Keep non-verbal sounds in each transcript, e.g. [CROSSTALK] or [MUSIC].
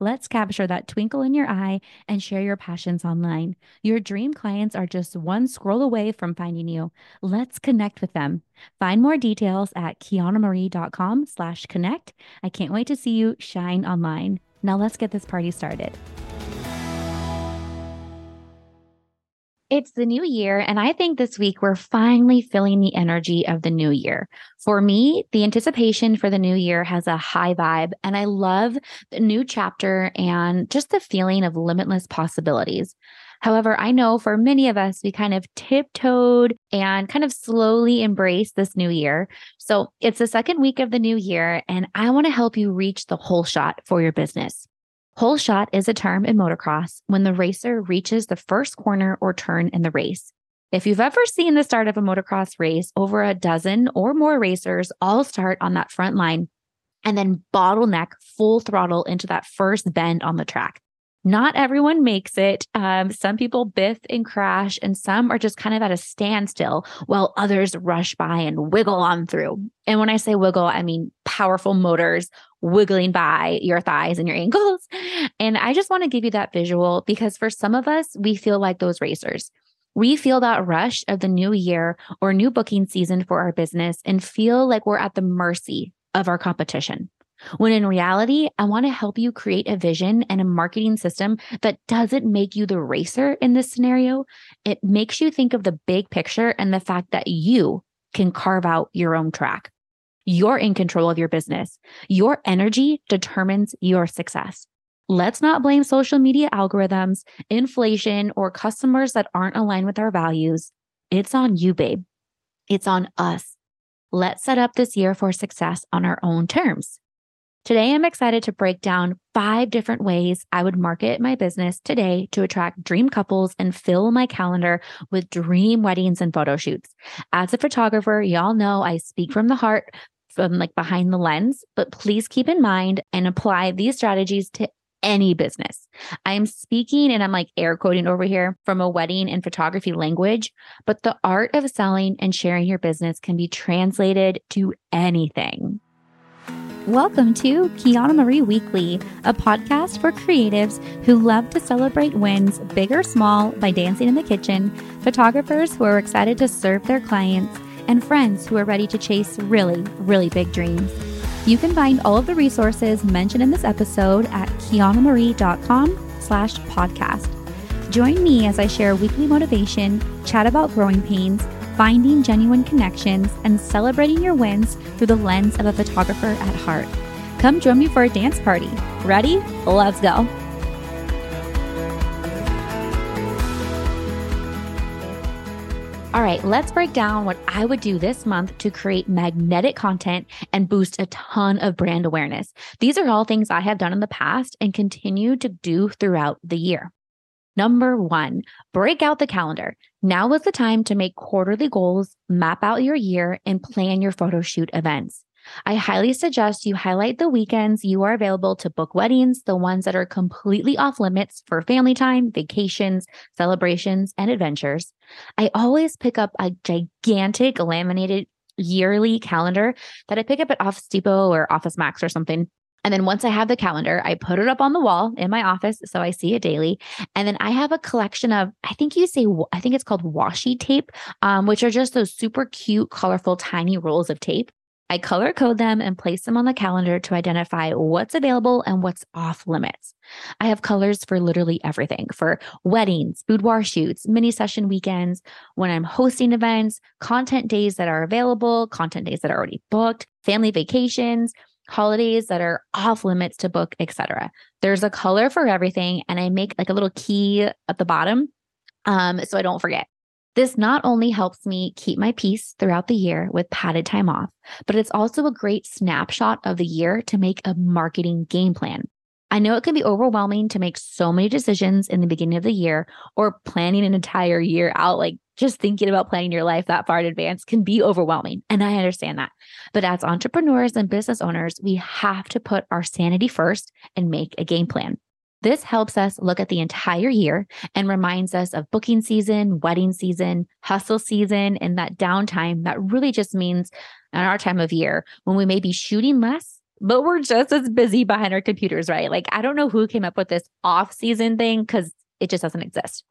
Let's capture that twinkle in your eye and share your passions online. Your dream clients are just one scroll away from finding you. Let's connect with them. Find more details at kianamarie.com slash connect. I can't wait to see you shine online. Now let's get this party started. It's the new year, and I think this week we're finally feeling the energy of the new year. For me, the anticipation for the new year has a high vibe, and I love the new chapter and just the feeling of limitless possibilities. However, I know for many of us, we kind of tiptoed and kind of slowly embrace this new year. So it's the second week of the new year, and I want to help you reach the holeshot for your business. Holeshot is a term in motocross when the racer reaches the first corner or turn in the race. If you've ever seen the start of a motocross race, over a dozen or more racers all start on that front line and then bottleneck full throttle into that first bend on the track. Not everyone makes it. Um, some people biff and crash, and some are just kind of at a standstill while others rush by and wiggle on through. And when I say wiggle, I mean powerful motors wiggling by your thighs and your ankles. [LAUGHS] And I just want to give you that visual because for some of us, we feel like those racers. We feel that rush of the new year or new booking season for our business and feel like we're at the mercy of our competition. When in reality, I want to help you create a vision and a marketing system that doesn't make you the racer in this scenario. It makes you think of the big picture and the fact that you can carve out your own track. You're in control of your business. Your energy determines your success. Let's not blame social media algorithms, inflation, or customers that aren't aligned with our values. It's on you, babe. It's on us. Let's set up this year for success on our own terms. Today, I'm excited to break down five different ways I would market my business today to attract dream couples and fill my calendar with dream weddings and photo shoots. As a photographer, y'all know I speak from the heart, from like behind the lens, but please keep in mind and apply these strategies to any business. I'm speaking and I'm like air quoting over here from a wedding and photography language, but the art of selling and sharing your business can be translated to anything. Welcome to Kiana Marie Weekly, a podcast for creatives who love to celebrate wins, big or small, by dancing in the kitchen, photographers who are excited to serve their clients, and friends who are ready to chase really, really big dreams. You can find all of the resources mentioned in this episode at kianamarie.com slash podcast. Join me as I share weekly motivation, chat about growing pains, finding genuine connections, and celebrating your wins through the lens of a photographer at heart. Come join me for a dance party. Ready? Let's go. All right, let's break down what I would do this month to create magnetic content and boost a ton of brand awareness. These are all things I have done in the past and continue to do throughout the year. Number one, break out the calendar. Now is the time to make quarterly goals, map out your year, and plan your photo shoot events. I highly suggest you highlight the weekends you are available to book weddings, the ones that are completely off limits for family time, vacations, celebrations, and adventures. I always pick up a gigantic laminated yearly calendar that I pick up at Office Depot or Office Max or something. And then once I have the calendar, I put it up on the wall in my office so I see it daily. And then I have a collection of, I think you say, I think it's called washi tape, um, which are just those super cute, colorful, tiny rolls of tape. I color code them and place them on the calendar to identify what's available and what's off limits. I have colors for literally everything for weddings, boudoir shoots, mini session weekends, when I'm hosting events, content days that are available, content days that are already booked, family vacations, holidays that are off limits to book, etc. There's a color for everything and I make like a little key at the bottom um so I don't forget. This not only helps me keep my peace throughout the year with padded time off, but it's also a great snapshot of the year to make a marketing game plan. I know it can be overwhelming to make so many decisions in the beginning of the year or planning an entire year out. Like just thinking about planning your life that far in advance can be overwhelming. And I understand that. But as entrepreneurs and business owners, we have to put our sanity first and make a game plan. This helps us look at the entire year and reminds us of booking season, wedding season, hustle season, and that downtime that really just means in our time of year when we may be shooting less, but we're just as busy behind our computers, right? Like, I don't know who came up with this off season thing because it just doesn't exist.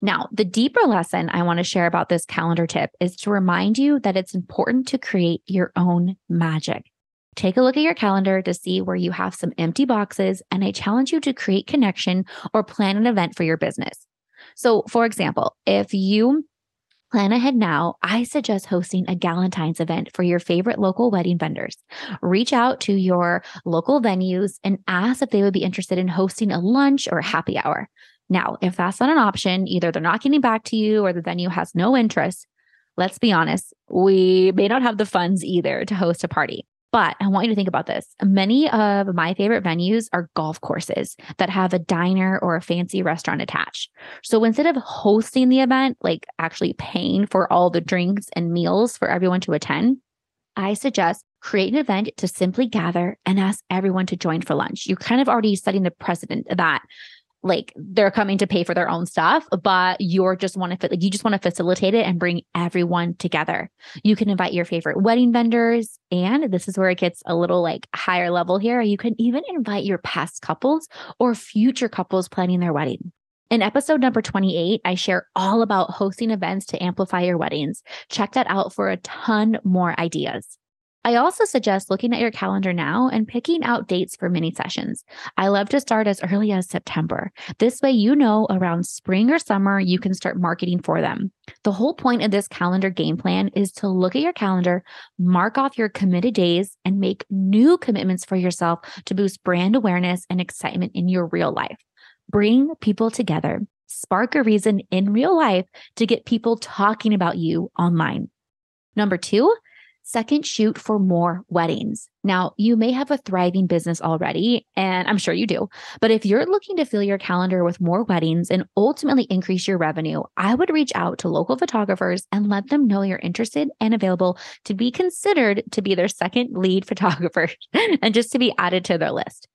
Now, the deeper lesson I want to share about this calendar tip is to remind you that it's important to create your own magic. Take a look at your calendar to see where you have some empty boxes, and I challenge you to create connection or plan an event for your business. So, for example, if you plan ahead now, I suggest hosting a Galentine's event for your favorite local wedding vendors. Reach out to your local venues and ask if they would be interested in hosting a lunch or happy hour. Now, if that's not an option, either they're not getting back to you or the venue has no interest, let's be honest, we may not have the funds either to host a party. But I want you to think about this. Many of my favorite venues are golf courses that have a diner or a fancy restaurant attached. So instead of hosting the event, like actually paying for all the drinks and meals for everyone to attend, I suggest create an event to simply gather and ask everyone to join for lunch. You're kind of already setting the precedent that like they're coming to pay for their own stuff, but you're just want to like you just want to facilitate it and bring everyone together. You can invite your favorite wedding vendors, and this is where it gets a little like higher level here. You can even invite your past couples or future couples planning their wedding. In episode number 28, I share all about hosting events to amplify your weddings. Check that out for a ton more ideas. I also suggest looking at your calendar now and picking out dates for mini sessions. I love to start as early as September. This way, you know around spring or summer, you can start marketing for them. The whole point of this calendar game plan is to look at your calendar, mark off your committed days, and make new commitments for yourself to boost brand awareness and excitement in your real life. Bring people together, spark a reason in real life to get people talking about you online. Number two, Second, shoot for more weddings. Now, you may have a thriving business already, and I'm sure you do. But if you're looking to fill your calendar with more weddings and ultimately increase your revenue, I would reach out to local photographers and let them know you're interested and available to be considered to be their second lead [LAUGHS] photographer and just to be added to their list.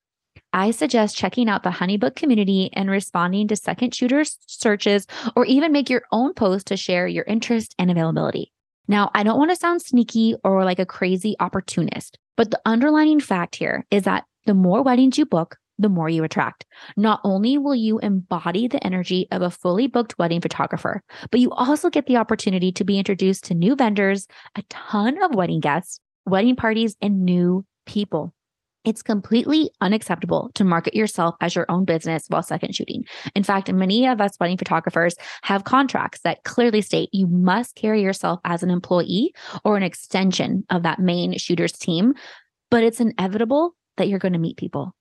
I suggest checking out the Honeybook community and responding to second shooters searches or even make your own post to share your interest and availability. Now, I don't want to sound sneaky or like a crazy opportunist, but the underlining fact here is that the more weddings you book, the more you attract. Not only will you embody the energy of a fully booked wedding photographer, but you also get the opportunity to be introduced to new vendors, a ton of wedding guests, wedding parties, and new people. It's completely unacceptable to market yourself as your own business while second shooting. In fact, many of us wedding photographers have contracts that clearly state you must carry yourself as an employee or an extension of that main shooter's team. But it's inevitable that you're going to meet people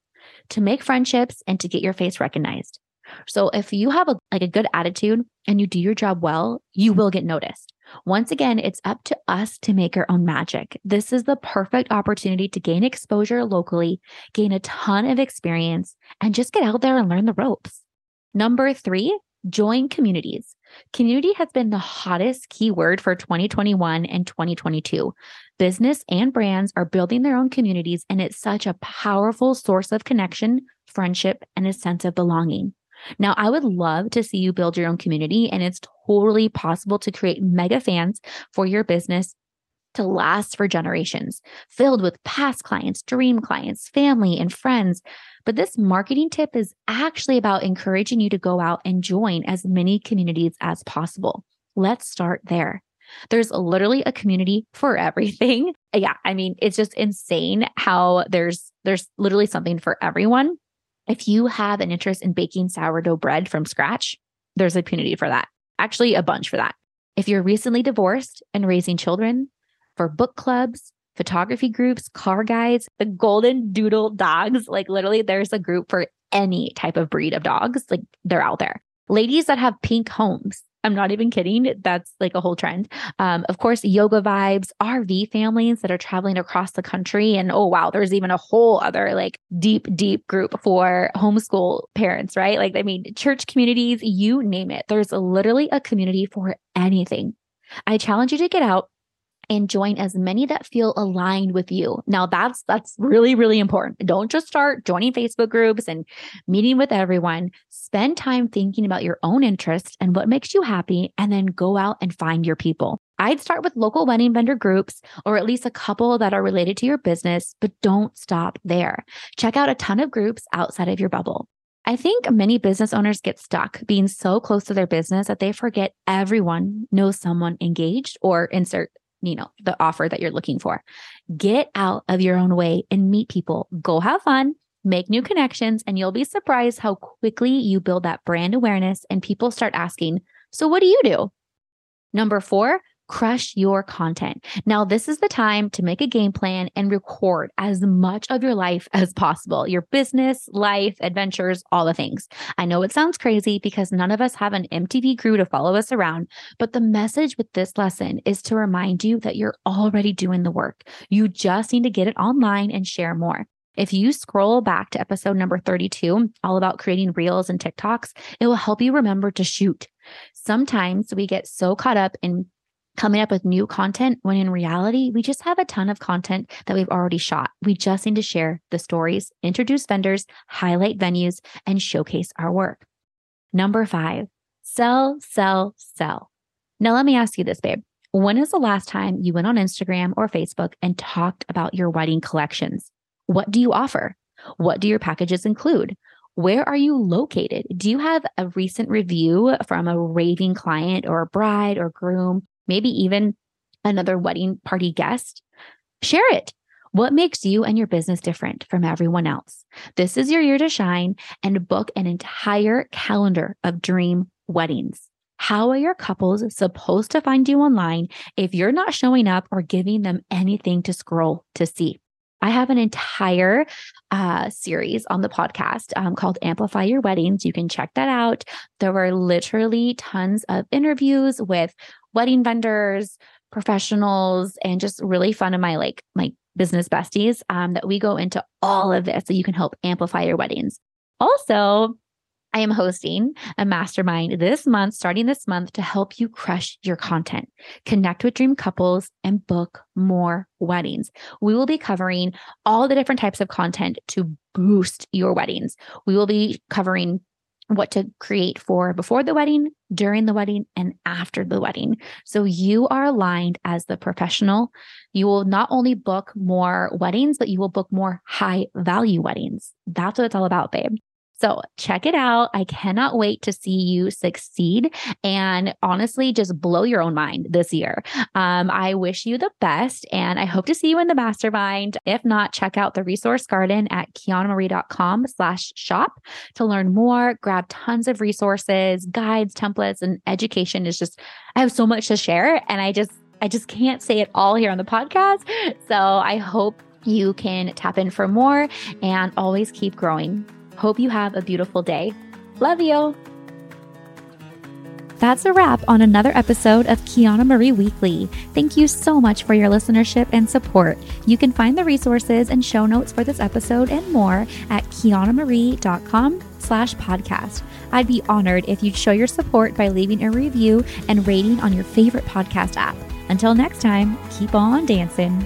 to make friendships and to get your face recognized. So if you have a like a good attitude and you do your job well, you will get noticed. Once again, it's up to us to make our own magic. This is the perfect opportunity to gain exposure locally, gain a ton of experience, and just get out there and learn the ropes. Number three, join communities. Community has been the hottest keyword for 2021 and 2022. Business and brands are building their own communities, and it's such a powerful source of connection, friendship, and a sense of belonging. Now, I would love to see you build your own community, and it's totally possible to create mega fans for your business to last for generations, filled with past clients, dream clients, family, and friends. But this marketing tip is actually about encouraging you to go out and join as many communities as possible. Let's start there. There's literally a community for everything. [LAUGHS] Yeah, I mean, it's just insane how there's there's literally something for everyone. If you have an interest in baking sourdough bread from scratch, there's a community for that. Actually, a bunch for that. If you're recently divorced and raising children, for book clubs, photography groups, car guides, the golden doodle dogs, like literally there's a group for any type of breed of dogs. Like they're out there. Ladies that have pink homes, I'm not even kidding. That's like a whole trend. Um, of course, yoga vibes, RV families that are traveling across the country. And oh, wow, there's even a whole other like deep, deep group for homeschool parents, right? Like, I mean, church communities, you name it. There's literally a community for anything. I challenge you to get out and join as many that feel aligned with you. Now that's that's really really important. Don't just start joining Facebook groups and meeting with everyone. Spend time thinking about your own interests and what makes you happy and then go out and find your people. I'd start with local wedding vendor groups or at least a couple that are related to your business, but don't stop there. Check out a ton of groups outside of your bubble. I think many business owners get stuck being so close to their business that they forget everyone knows someone engaged or insert you know, the offer that you're looking for. Get out of your own way and meet people. Go have fun, make new connections, and you'll be surprised how quickly you build that brand awareness and people start asking, So, what do you do? Number four, crush your content. Now, this is the time to make a game plan and record as much of your life [LAUGHS] as possible your business, life, adventures, all the things. I know it sounds crazy because none of us have an MTV crew to follow us around, but the message with this lesson is to remind you that you're already doing the work. You just need to get it online and share more. If you scroll back to episode number 32, all about creating reels and TikToks, it will help you remember to shoot. Sometimes we get so caught up in coming up with new content when in reality, we just have a ton of content that we've already shot. We just need to share the stories, introduce vendors, highlight venues, and showcase our work. Number five, sell, sell, sell. Now, let me ask you this, babe. When is the last time you went on Instagram or Facebook and talked about your wedding collections? What do you offer? What do your packages include? Where are you located? Do you have a recent review from a raving client or a bride or groom maybe even another wedding party guest, share it. What makes you and your business different from everyone else? This is your year to shine and book an entire calendar of dream weddings. How are your couples supposed to find you online if you're not showing up or giving them anything to scroll to see? I have an entire uh, series on the podcast um, called Amplify Your Weddings. You can check that out. There were literally tons of interviews with wedding vendors, professionals, and just really fun of my like my business besties um, that we go into all of this so you can help amplify your weddings. Also, I am hosting a mastermind this month, starting this month, to help you crush your content, connect with dream couples, and book more weddings. We will be covering all the different types of content to boost your weddings. We will be covering what to create for before the wedding, during the wedding, and after the wedding. So you are aligned as the professional. You will not only book more weddings, but you will book more high value weddings. That's what it's all about, babe. So check it out. I cannot wait to see you succeed and honestly just blow your own mind this year. Um, I wish you the best and I hope to see you in the mastermind. If not, check out the resource garden at kianamarie.com slash shop to learn more, grab tons of resources, guides, templates, and education is just, I have so much to share and I just, I just can't say it all here on the podcast. So I hope you can tap in for more and always keep growing. Hope you have a beautiful day. Love you. That's a wrap on another episode of Kiana Marie Weekly. Thank you so much for your listenership and support. You can find the resources and show notes for this episode and more at kianamarie.com slash podcast. I'd be honored if you'd show your support by leaving a review and rating on your favorite podcast app. Until next time, keep on dancing.